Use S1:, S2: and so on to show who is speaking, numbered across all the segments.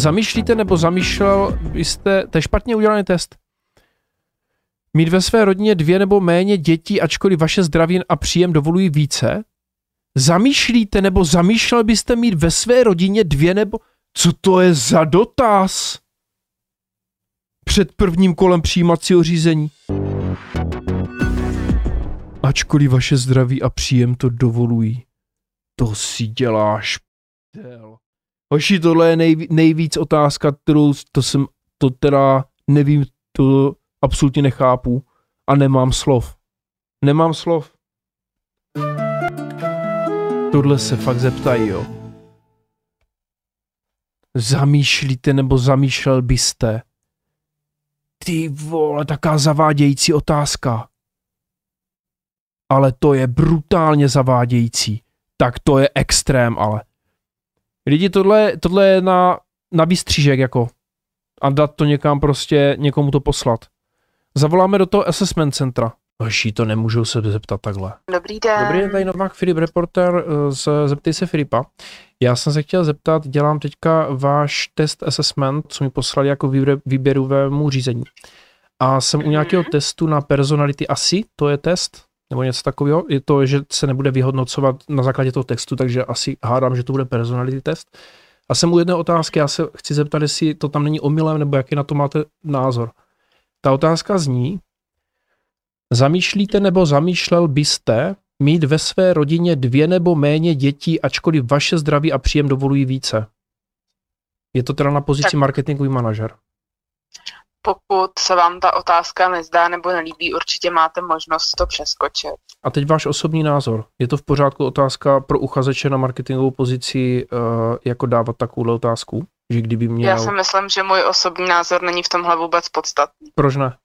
S1: Zamýšlíte nebo zamýšlel byste, to je špatně udělaný test, mít ve své rodině dvě nebo méně dětí, ačkoliv vaše zdraví a příjem dovolují více? Zamýšlíte nebo zamýšlel byste mít ve své rodině dvě nebo... Co to je za dotaz? Před prvním kolem přijímacího řízení. Ačkoliv vaše zdraví a příjem to dovolují. To si děláš prdel. Hoši, tohle je nejví, nejvíc otázka, kterou to jsem, to teda nevím, to absolutně nechápu a nemám slov. Nemám slov. Tohle se fakt zeptají, jo. Zamýšlíte nebo zamýšlel byste? Ty vole, taká zavádějící otázka. Ale to je brutálně zavádějící. Tak to je extrém, ale. Lidi, tohle, tohle je na, na výstřížek, jako. A dát to někam prostě, někomu to poslat. Zavoláme do toho assessment centra. Hoší, to nemůžou se zeptat takhle.
S2: Dobrý den.
S1: Dobrý den, tady Novák Filip, reporter eh, z Zeptej se Filipa. Já jsem se chtěl zeptat, dělám teďka váš test assessment, co mi poslali jako výběr- výběrovému řízení. A jsem u nějakého testu na personality asi, to je test, nebo něco takového. Je to, že se nebude vyhodnocovat na základě toho textu, takže asi hádám, že to bude personality test. A jsem u jedné otázky, já se chci zeptat, jestli to tam není omylem, nebo jaký na to máte názor. Ta otázka zní, zamýšlíte nebo zamýšlel byste mít ve své rodině dvě nebo méně dětí, ačkoliv vaše zdraví a příjem dovolují více? Je to teda na pozici
S2: Tak.
S1: marketingový manažer.
S2: Pokud se vám ta otázka nezdá nebo nelíbí, určitě máte možnost to přeskočit.
S1: A teď váš osobní názor. Je to v pořádku otázka pro uchazeče na marketingovou pozici, uh, jako dávat takovou otázku? Že kdyby měl...
S2: Já si myslím, že můj osobní názor není v tomhle vůbec podstatný.
S1: Proč ne?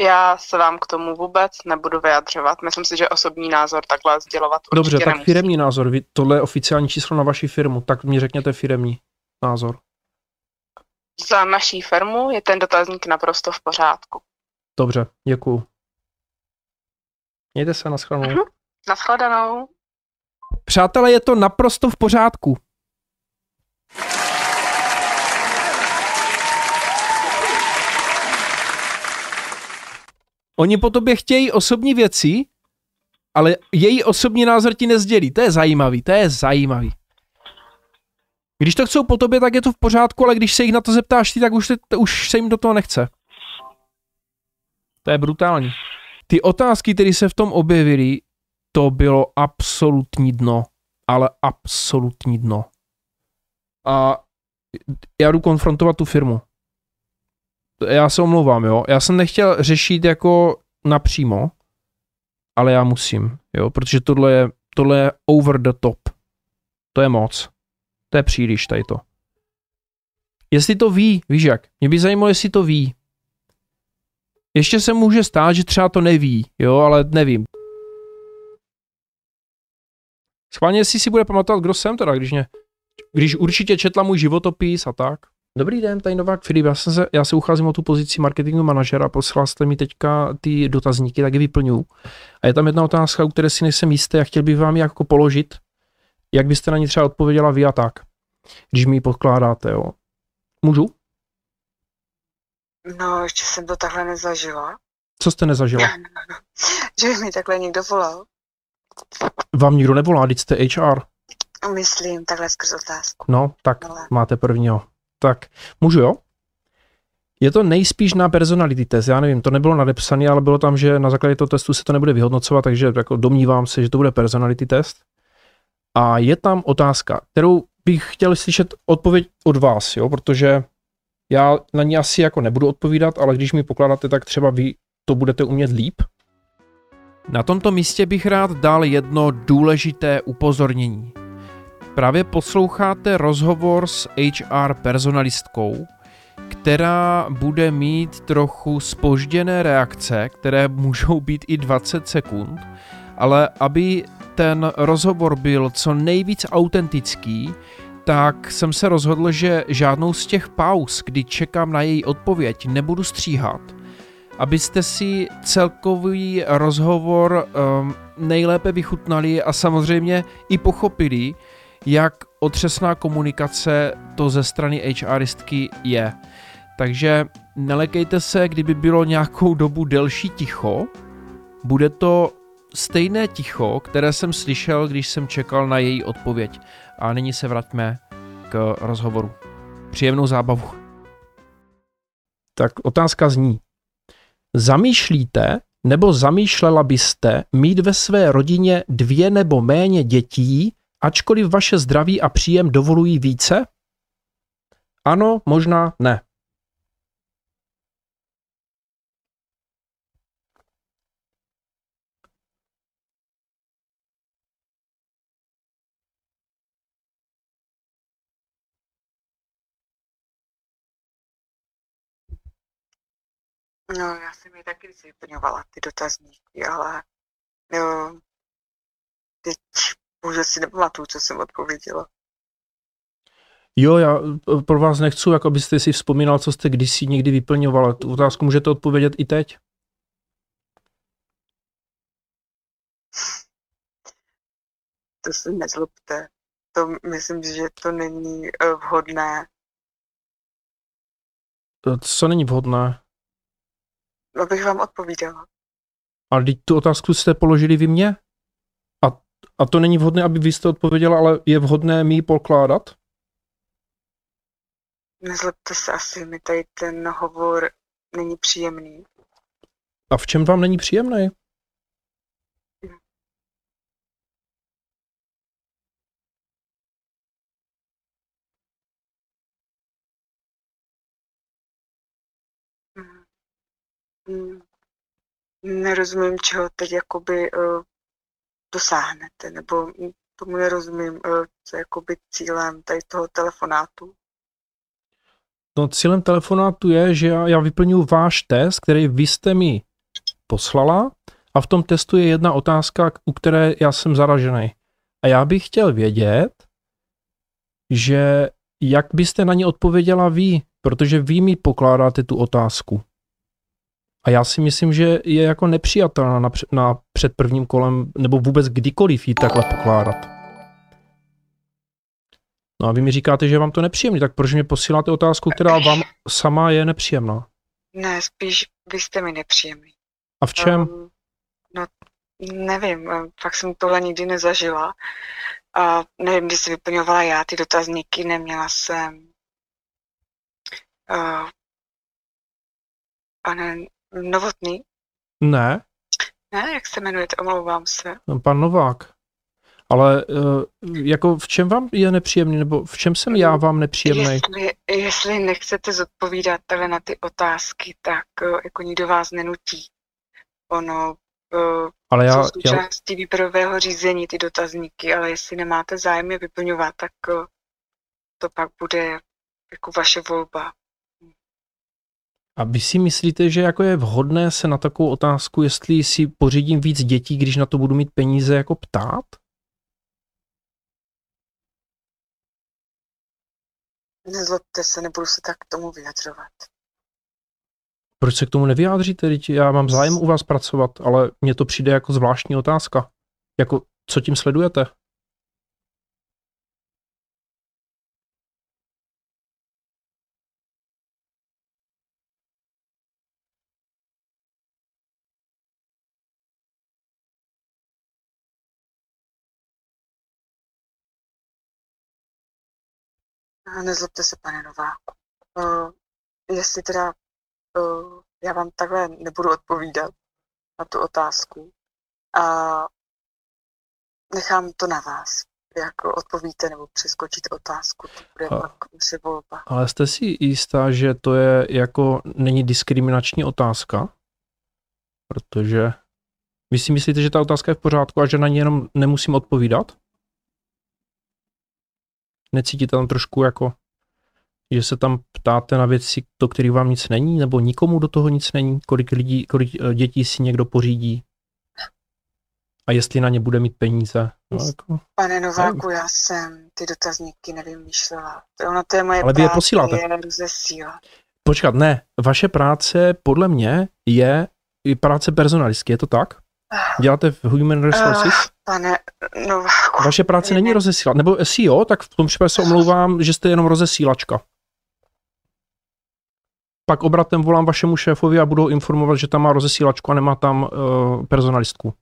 S2: Já se vám k tomu vůbec nebudu vyjadřovat. Myslím si, že osobní názor takhle sdělovat
S1: Dobře, tak
S2: nemusí.
S1: firemní názor. Vy, tohle je oficiální číslo na vaši firmu, tak mi řekněte firemní názor.
S2: Za naší firmu je ten dotazník naprosto v pořádku.
S1: Dobře, děkuju. Mějte se, nashledanou.
S2: Mhm. Naschledanou.
S1: Přátelé, je to naprosto v pořádku. Oni po tobě chtějí osobní věci, ale její osobní názor ti nezdělí. To je zajímavý, to je zajímavý. Když to chcou po tobě, tak je to v pořádku, ale když se jich na to zeptáš ty, tak už se, už se jim do toho nechce. To je brutální. Ty otázky, které se v tom objevily, to bylo absolutní dno. Ale absolutní dno. A já jdu konfrontovat tu firmu. Já se omlouvám, jo. Já jsem nechtěl řešit jako napřímo, ale já musím, jo, protože tohle je, tohle je over the top. To je moc. To je příliš tady to. Jestli to ví, víš jak, mě by zajímalo, jestli to ví. Ještě se může stát, že třeba to neví, jo, ale nevím. Schválně, jestli si bude pamatovat, kdo jsem teda, když, mě, když určitě četla můj životopis a tak. Dobrý den, tady Novák Filip, já, jsem se, já se ucházím o tu pozici marketingového manažera, poslal jste mi teďka ty dotazníky, tak je vyplňuju. A je tam jedna otázka, u které si nejsem jistý a chtěl bych vám ji jako položit, jak byste na ní třeba odpověděla vy a tak, když mi ji podkládáte, jo. Můžu?
S2: No, ještě jsem to takhle nezažila.
S1: Co jste nezažila?
S2: Že by mi takhle někdo volal.
S1: Vám nikdo nevolá, teď jste HR.
S2: Myslím, takhle skrz otázku.
S1: No, tak
S2: Ale
S1: máte prvního. Tak, můžu jo? Je to nejspíš na personality test, já nevím, to nebylo nadepsané, ale bylo tam, že na základě toho testu se to nebude vyhodnocovat, takže jako domnívám se, že to bude personality test. A je tam otázka, kterou bych chtěl slyšet odpověď od vás, jo, protože já na ní asi jako nebudu odpovídat, ale když mi pokládáte, tak třeba vy to budete umět líp. Na tomto místě bych rád dal jedno důležité upozornění. Právě posloucháte rozhovor s HR personalistkou, která bude mít trochu spožděné reakce, které můžou být i 20 sekund, ale aby ten rozhovor byl co nejvíc autentický, tak jsem se rozhodl, že žádnou z těch pauz, kdy čekám na její odpověď, nebudu stříhat, abyste si celkový rozhovor um, nejlépe vychutnali a samozřejmě i pochopili, jak otřesná komunikace to ze strany HRistky je. Takže nelekejte se, kdyby bylo nějakou dobu delší ticho. Bude to stejné ticho, které jsem slyšel, když jsem čekal na její odpověď. A nyní se vraťme k rozhovoru. Příjemnou zábavu. Tak otázka zní. Zamýšlíte nebo zamýšlela byste mít ve své rodině dvě nebo méně dětí, ačkoliv vaše zdraví a příjem dovolují více? Ano, možná ne.
S2: No, já jsem je taky vyplňovala, ty dotazníky, ale jo, teď už si nepamatuju, co jsem odpověděla.
S1: Jo, já eh, pro vás nechci, jako abyste si vzpomínal, co jste kdysi někdy vyplňoval. Tu otázku můžete odpovědět i teď.
S2: To se nezlobte. To myslím, že to není uh, vhodné.
S1: To, co není vhodné?
S2: Abych vám odpovídala.
S1: Ale teď tu otázku jste položili vy mě? A, a to není vhodné, aby vy jste odpověděla, ale je vhodné mi ji pokládat?
S2: Nezlobte se asi, mi tady ten hovor není příjemný.
S1: A v čem vám není příjemný?
S2: Mm, nerozumím, čeho teď jakoby uh, dosáhnete, nebo tomu nerozumím, uh, co je jakoby cílem tady toho telefonátu.
S1: No cílem telefonátu je, že já, já vyplňuji váš test, který vy jste mi poslala a v tom testu je jedna otázka, u které já jsem zaražený. A já bych chtěl vědět, že jak byste na ně odpověděla vy, protože vy mi pokládáte tu otázku. A já si myslím, že je jako nepřijatelná na, na před prvním kolem, nebo vůbec kdykoliv jí takhle pokládat. No a vy mi říkáte, že je vám to nepříjemné, tak proč mě posíláte otázku, která vám sama je nepříjemná?
S2: Ne, spíš vy jste mi nepříjemný.
S1: A v čem? Um,
S2: no, nevím, fakt jsem tohle nikdy nezažila. A nevím, kdy jsi vyplňovala já ty dotazníky, neměla jsem uh, pane, Novotný?
S1: Ne.
S2: Ne, jak se jmenujete, omlouvám se.
S1: Pan Novák. Ale uh, jako v čem vám je nepříjemný, nebo v čem jsem já vám nepříjemný?
S2: Jestli, jestli nechcete zodpovídat tady na ty otázky, tak uh, jako nikdo vás nenutí. Ono uh, ale já, jsou součástí já... výběrového řízení ty dotazníky, ale jestli nemáte zájem je vyplňovat, tak to pak bude jako vaše volba.
S1: A vy si myslíte, že jako je vhodné se na takovou otázku, jestli si pořídím víc dětí, když na to budu mít peníze, jako ptát?
S2: Nezlobte se, nebudu se tak k tomu vyjadřovat.
S1: Proč se k tomu nevyjádříte? Já mám zájem u vás pracovat, ale mně to přijde jako zvláštní otázka. Jako, co tím sledujete?
S2: Nezlobte se, pane Nováku. Uh, jestli teda uh, já vám takhle nebudu odpovídat na tu otázku a nechám to na vás, jak odpovíte nebo přeskočíte otázku, to bude a, pak se volba.
S1: Ale jste si jistá, že to je jako, není diskriminační otázka? Protože vy si myslíte, že ta otázka je v pořádku a že na ní jenom nemusím odpovídat? Necítíte tam trošku jako, že se tam ptáte na věci, do kterých vám nic není, nebo nikomu do toho nic není, kolik lidí, kolik eh, dětí si někdo pořídí a jestli na ně bude mít peníze. No, jako,
S2: Pane Nováku, já jsem ty dotazníky nevymýšlela. Ono to je moje
S1: Ale vy je posíláte.
S2: Je
S1: Počkat, ne, vaše práce podle mě je, je práce personalistky, je to tak? Děláte v Human Resources?
S2: Uh, pane Nováku.
S1: Vaše práce není rozesílat. Nebo jestli jo, tak v tom případě se omlouvám, že jste jenom rozesílačka. Pak obratem volám vašemu šéfovi a budou informovat, že tam má rozesílačku a nemá tam uh, personalistku.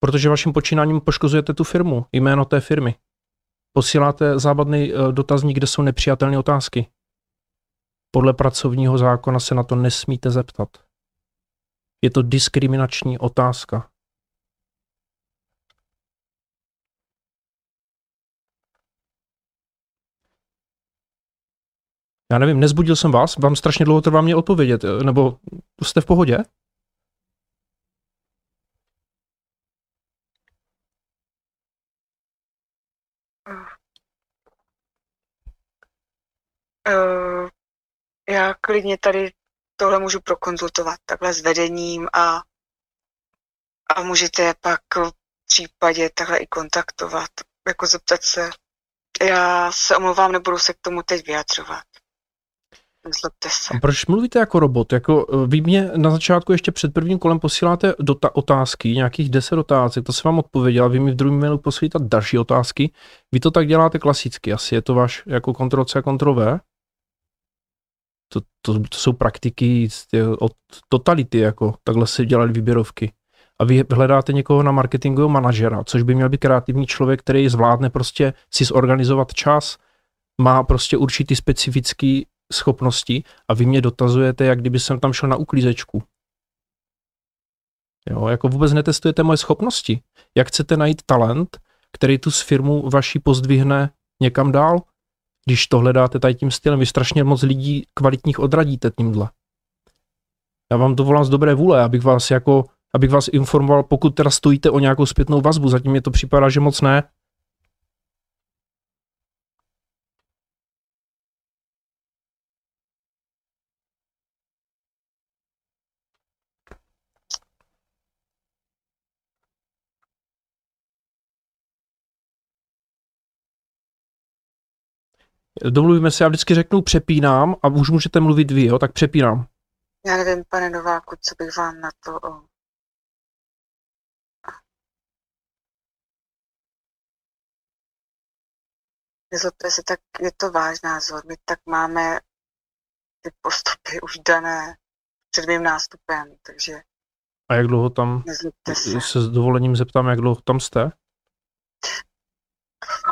S1: Protože vaším počínáním poškozujete tu firmu, jméno té firmy. Posíláte zábadný uh, dotazník, kde jsou nepřijatelné otázky. Podle pracovního zákona se na to nesmíte zeptat. Je to diskriminační otázka. Já nevím, nezbudil jsem vás, vám strašně dlouho trvá mě odpovědět, nebo jste v pohodě?
S2: Uh, já klidně tady tohle můžu prokonzultovat takhle s vedením a, a můžete pak v případě takhle i kontaktovat, jako zeptat se. Já se omlouvám, nebudu se k tomu teď vyjadřovat. Nezlobte se.
S1: Proč mluvíte jako robot? Jako, eh, vy mě na začátku ještě před prvním kolem posíláte dota- otázky, nějakých 10 otázek, to se vám odpověděl, vy mi v druhém mailu posíláte další otázky. Vy to tak děláte klasicky, asi je to váš jako kontrol C, kontrol V? To, to, to jsou praktiky od totality, jako takhle se dělali výběrovky. A vy hledáte někoho na marketingového manažera, což by měl být kreativní člověk, který zvládne prostě si zorganizovat čas, má prostě určitý specifický schopnosti a vy mě dotazujete, jak kdyby jsem tam šel na uklízečku. Jo, jako vůbec netestujete moje schopnosti. Jak chcete najít talent, který tu s firmu vaší pozdvihne někam dál, když to hledáte tady tím stylem. Vy strašně moc lidí kvalitních odradíte tímhle. Já vám to volám z dobré vůle, abych vás jako, abych vás informoval, pokud teda stojíte o nějakou zpětnou vazbu, zatím mě to připadá, že moc ne, Domluvíme se, já vždycky řeknu přepínám a už můžete mluvit vy, jo, tak přepínám.
S2: Já nevím, pane Nováku, co bych vám na to... O... Nezlobte se, tak je to váš názor. My tak máme ty postupy už dané před mým nástupem, takže...
S1: A jak dlouho tam,
S2: se.
S1: se s dovolením zeptám, jak dlouho tam jste?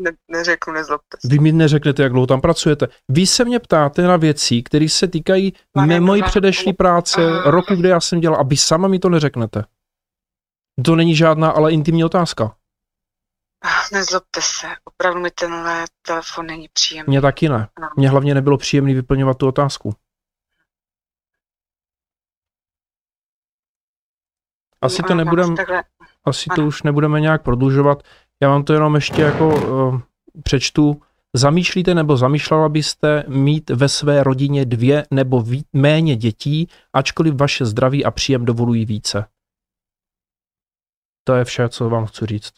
S2: Ne, neřeknu, nezlobte
S1: se. Vy mi neřeknete, jak dlouho tam pracujete. Vy se mě ptáte na věci, které se týkají mé mojí předešlé práce, Aha. roku, kde já jsem dělal, a vy sama mi to neřeknete. To není žádná ale intimní otázka.
S2: Nezlobte se, opravdu mi tenhle telefon není příjemný.
S1: Mně taky ne. No. Mně hlavně nebylo příjemný vyplňovat tu otázku. Asi to nebudeme, asi to už nebudeme nějak prodlužovat. Já vám to jenom ještě jako uh, přečtu. Zamýšlíte nebo zamýšlela byste mít ve své rodině dvě nebo ví, méně dětí, ačkoliv vaše zdraví a příjem dovolují více? To je vše, co vám chci říct.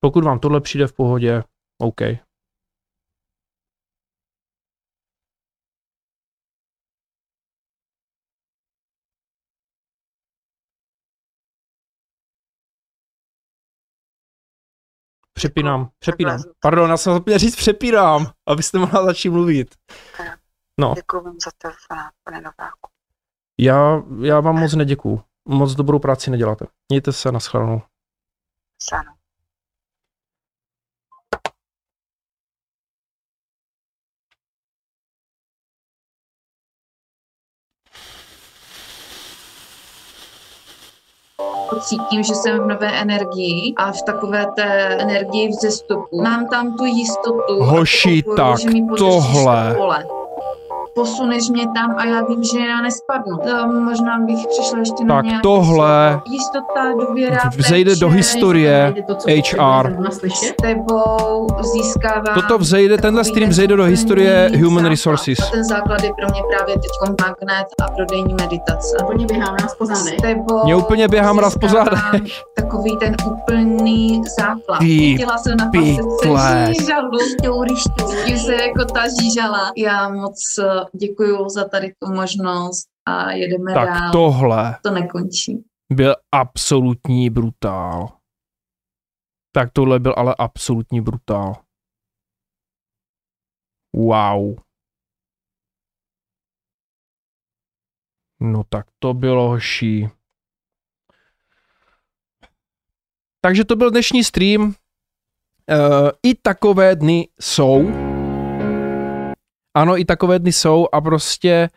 S1: Pokud vám tohle přijde v pohodě, OK. Přepínám, přepínám. Pardon, já jsem zapomněl říct přepínám, abyste mohla začít mluvit.
S2: No. Děkuji vám za telefonát, pane Nováku.
S1: Já, já vám moc neděkuju. Moc dobrou práci neděláte. Mějte se, naschledanou.
S2: Ano.
S3: Cítím, že jsem v nové energii a v takové té energii vzestupu. Mám tam tu jistotu.
S1: Hoši, tak tohle. Pole
S3: posuneš mě tam a já vím, že já nespadnu. To možná bych přišla ještě na
S1: Tak tohle
S3: jistota, důvěra,
S1: vzejde do historie HR.
S3: S tebou získávám...
S1: Toto vzejde, tenhle stream vzejde do historie Human Resources.
S3: A ten základ je pro mě právě teď magnet a prodejní meditace. A úplně běhám raz po zádech. S tebou
S1: mě úplně běhám raz po zádech.
S3: Takový ten úplný základ.
S1: Ty Chtěla jsem na žížalu,
S3: se jako ta žížala. Já moc děkuju za tady tu možnost a jedeme
S1: Tak
S3: dál.
S1: tohle
S3: To nekončí.
S1: byl absolutní brutál. Tak tohle byl ale absolutní brutál. Wow. No tak to bylo hoší. Takže to byl dnešní stream. Uh, I takové dny jsou. Ano, i takové dny jsou a prostě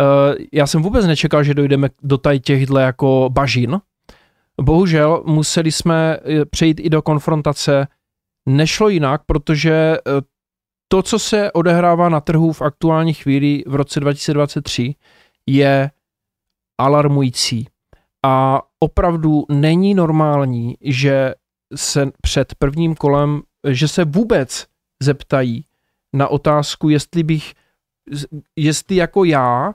S1: uh, já jsem vůbec nečekal, že dojdeme do tady těchhle jako bažin. Bohužel museli jsme eh, přejít i do konfrontace. Nešlo jinak, protože eh, to, co se odehrává na trhu v aktuální chvíli v roce 2023, je alarmující. A opravdu není normální, že se před prvním kolem, že se vůbec zeptají na otázku, jestli bych, jestli jako já uh,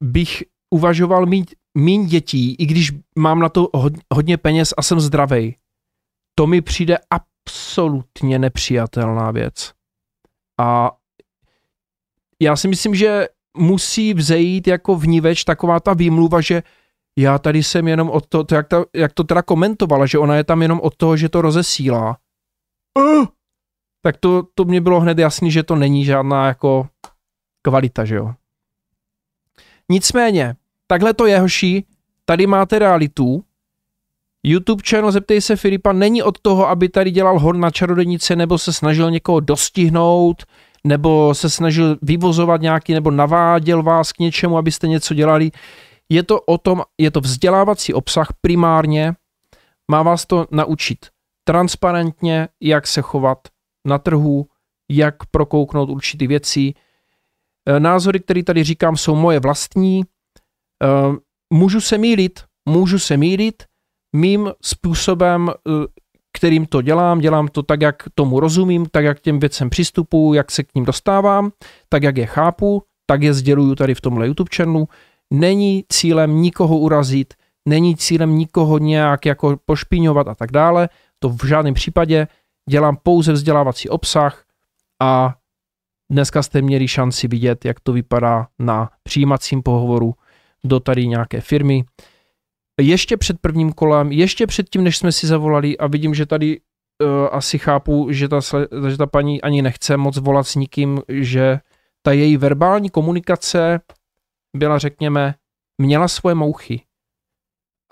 S1: bych uvažoval mít míň dětí, i když mám na to hodně peněz a jsem zdravý. To mi přijde absolutně nepřijatelná věc. A já si myslím, že musí vzejít jako vníveč taková ta výmluva, že já tady jsem jenom od toho, to jak, ta, jak to teda komentovala, že ona je tam jenom od toho, že to rozesílá. Uh, tak to, to mě bylo hned jasný, že to není žádná jako kvalita, že jo. Nicméně, takhle to je, hoší, tady máte realitu, YouTube channel Zeptej se Filipa není od toho, aby tady dělal hor na čarodenice nebo se snažil někoho dostihnout, nebo se snažil vyvozovat nějaký, nebo naváděl vás k něčemu, abyste něco dělali. Je to o tom, je to vzdělávací obsah primárně, má vás to naučit transparentně, jak se chovat na trhu, jak prokouknout určitý věci. E, názory, které tady říkám, jsou moje vlastní. E, můžu se mýlit, můžu se mýlit, mým způsobem, e, kterým to dělám, dělám to tak, jak tomu rozumím, tak, jak těm věcem přistupuji, jak se k ním dostávám, tak, jak je chápu, tak je sděluju tady v tomhle YouTube channelu. Není cílem nikoho urazit, není cílem nikoho nějak jako pošpíňovat a tak dále. To v žádném případě dělám pouze vzdělávací obsah a dneska jste měli šanci vidět, jak to vypadá na přijímacím pohovoru do tady nějaké firmy. Ještě před prvním kolem, ještě před tím, než jsme si zavolali a vidím, že tady uh, asi chápu, že ta, že ta paní ani nechce moc volat s nikým, že ta její verbální komunikace byla, řekněme, měla svoje mouchy.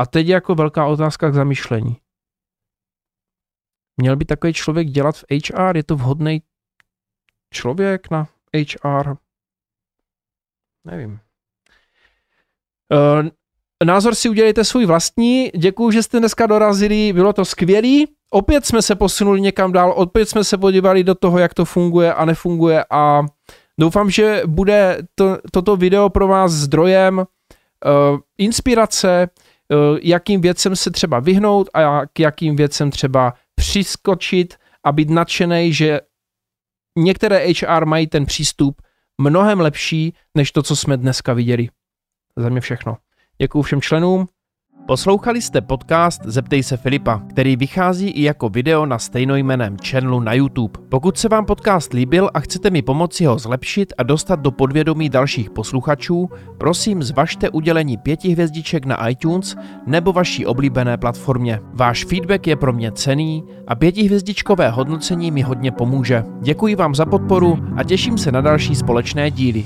S1: A teď je jako velká otázka k zamýšlení. Měl by takový člověk dělat v HR? Je to vhodný člověk na HR? Nevím. Uh, názor si udělejte svůj vlastní. Děkuji, že jste dneska dorazili, bylo to skvělý. Opět jsme se posunuli někam dál, opět jsme se podívali do toho, jak to funguje a nefunguje a doufám, že bude to, toto video pro vás zdrojem uh, inspirace, uh, jakým věcem se třeba vyhnout a k jakým věcem třeba přiskočit a být nadšený, že některé HR mají ten přístup mnohem lepší, než to, co jsme dneska viděli. Za mě všechno. Děkuji všem členům. Poslouchali jste podcast Zeptej se Filipa, který vychází i jako video na stejnojmeném channelu na YouTube. Pokud se vám podcast líbil a chcete mi pomoci ho zlepšit a dostat do podvědomí dalších posluchačů, prosím zvažte udělení pěti hvězdiček na iTunes nebo vaší oblíbené platformě. Váš feedback je pro mě cený a pětihvězdičkové hodnocení mi hodně pomůže. Děkuji vám za podporu a těším se na další společné díly.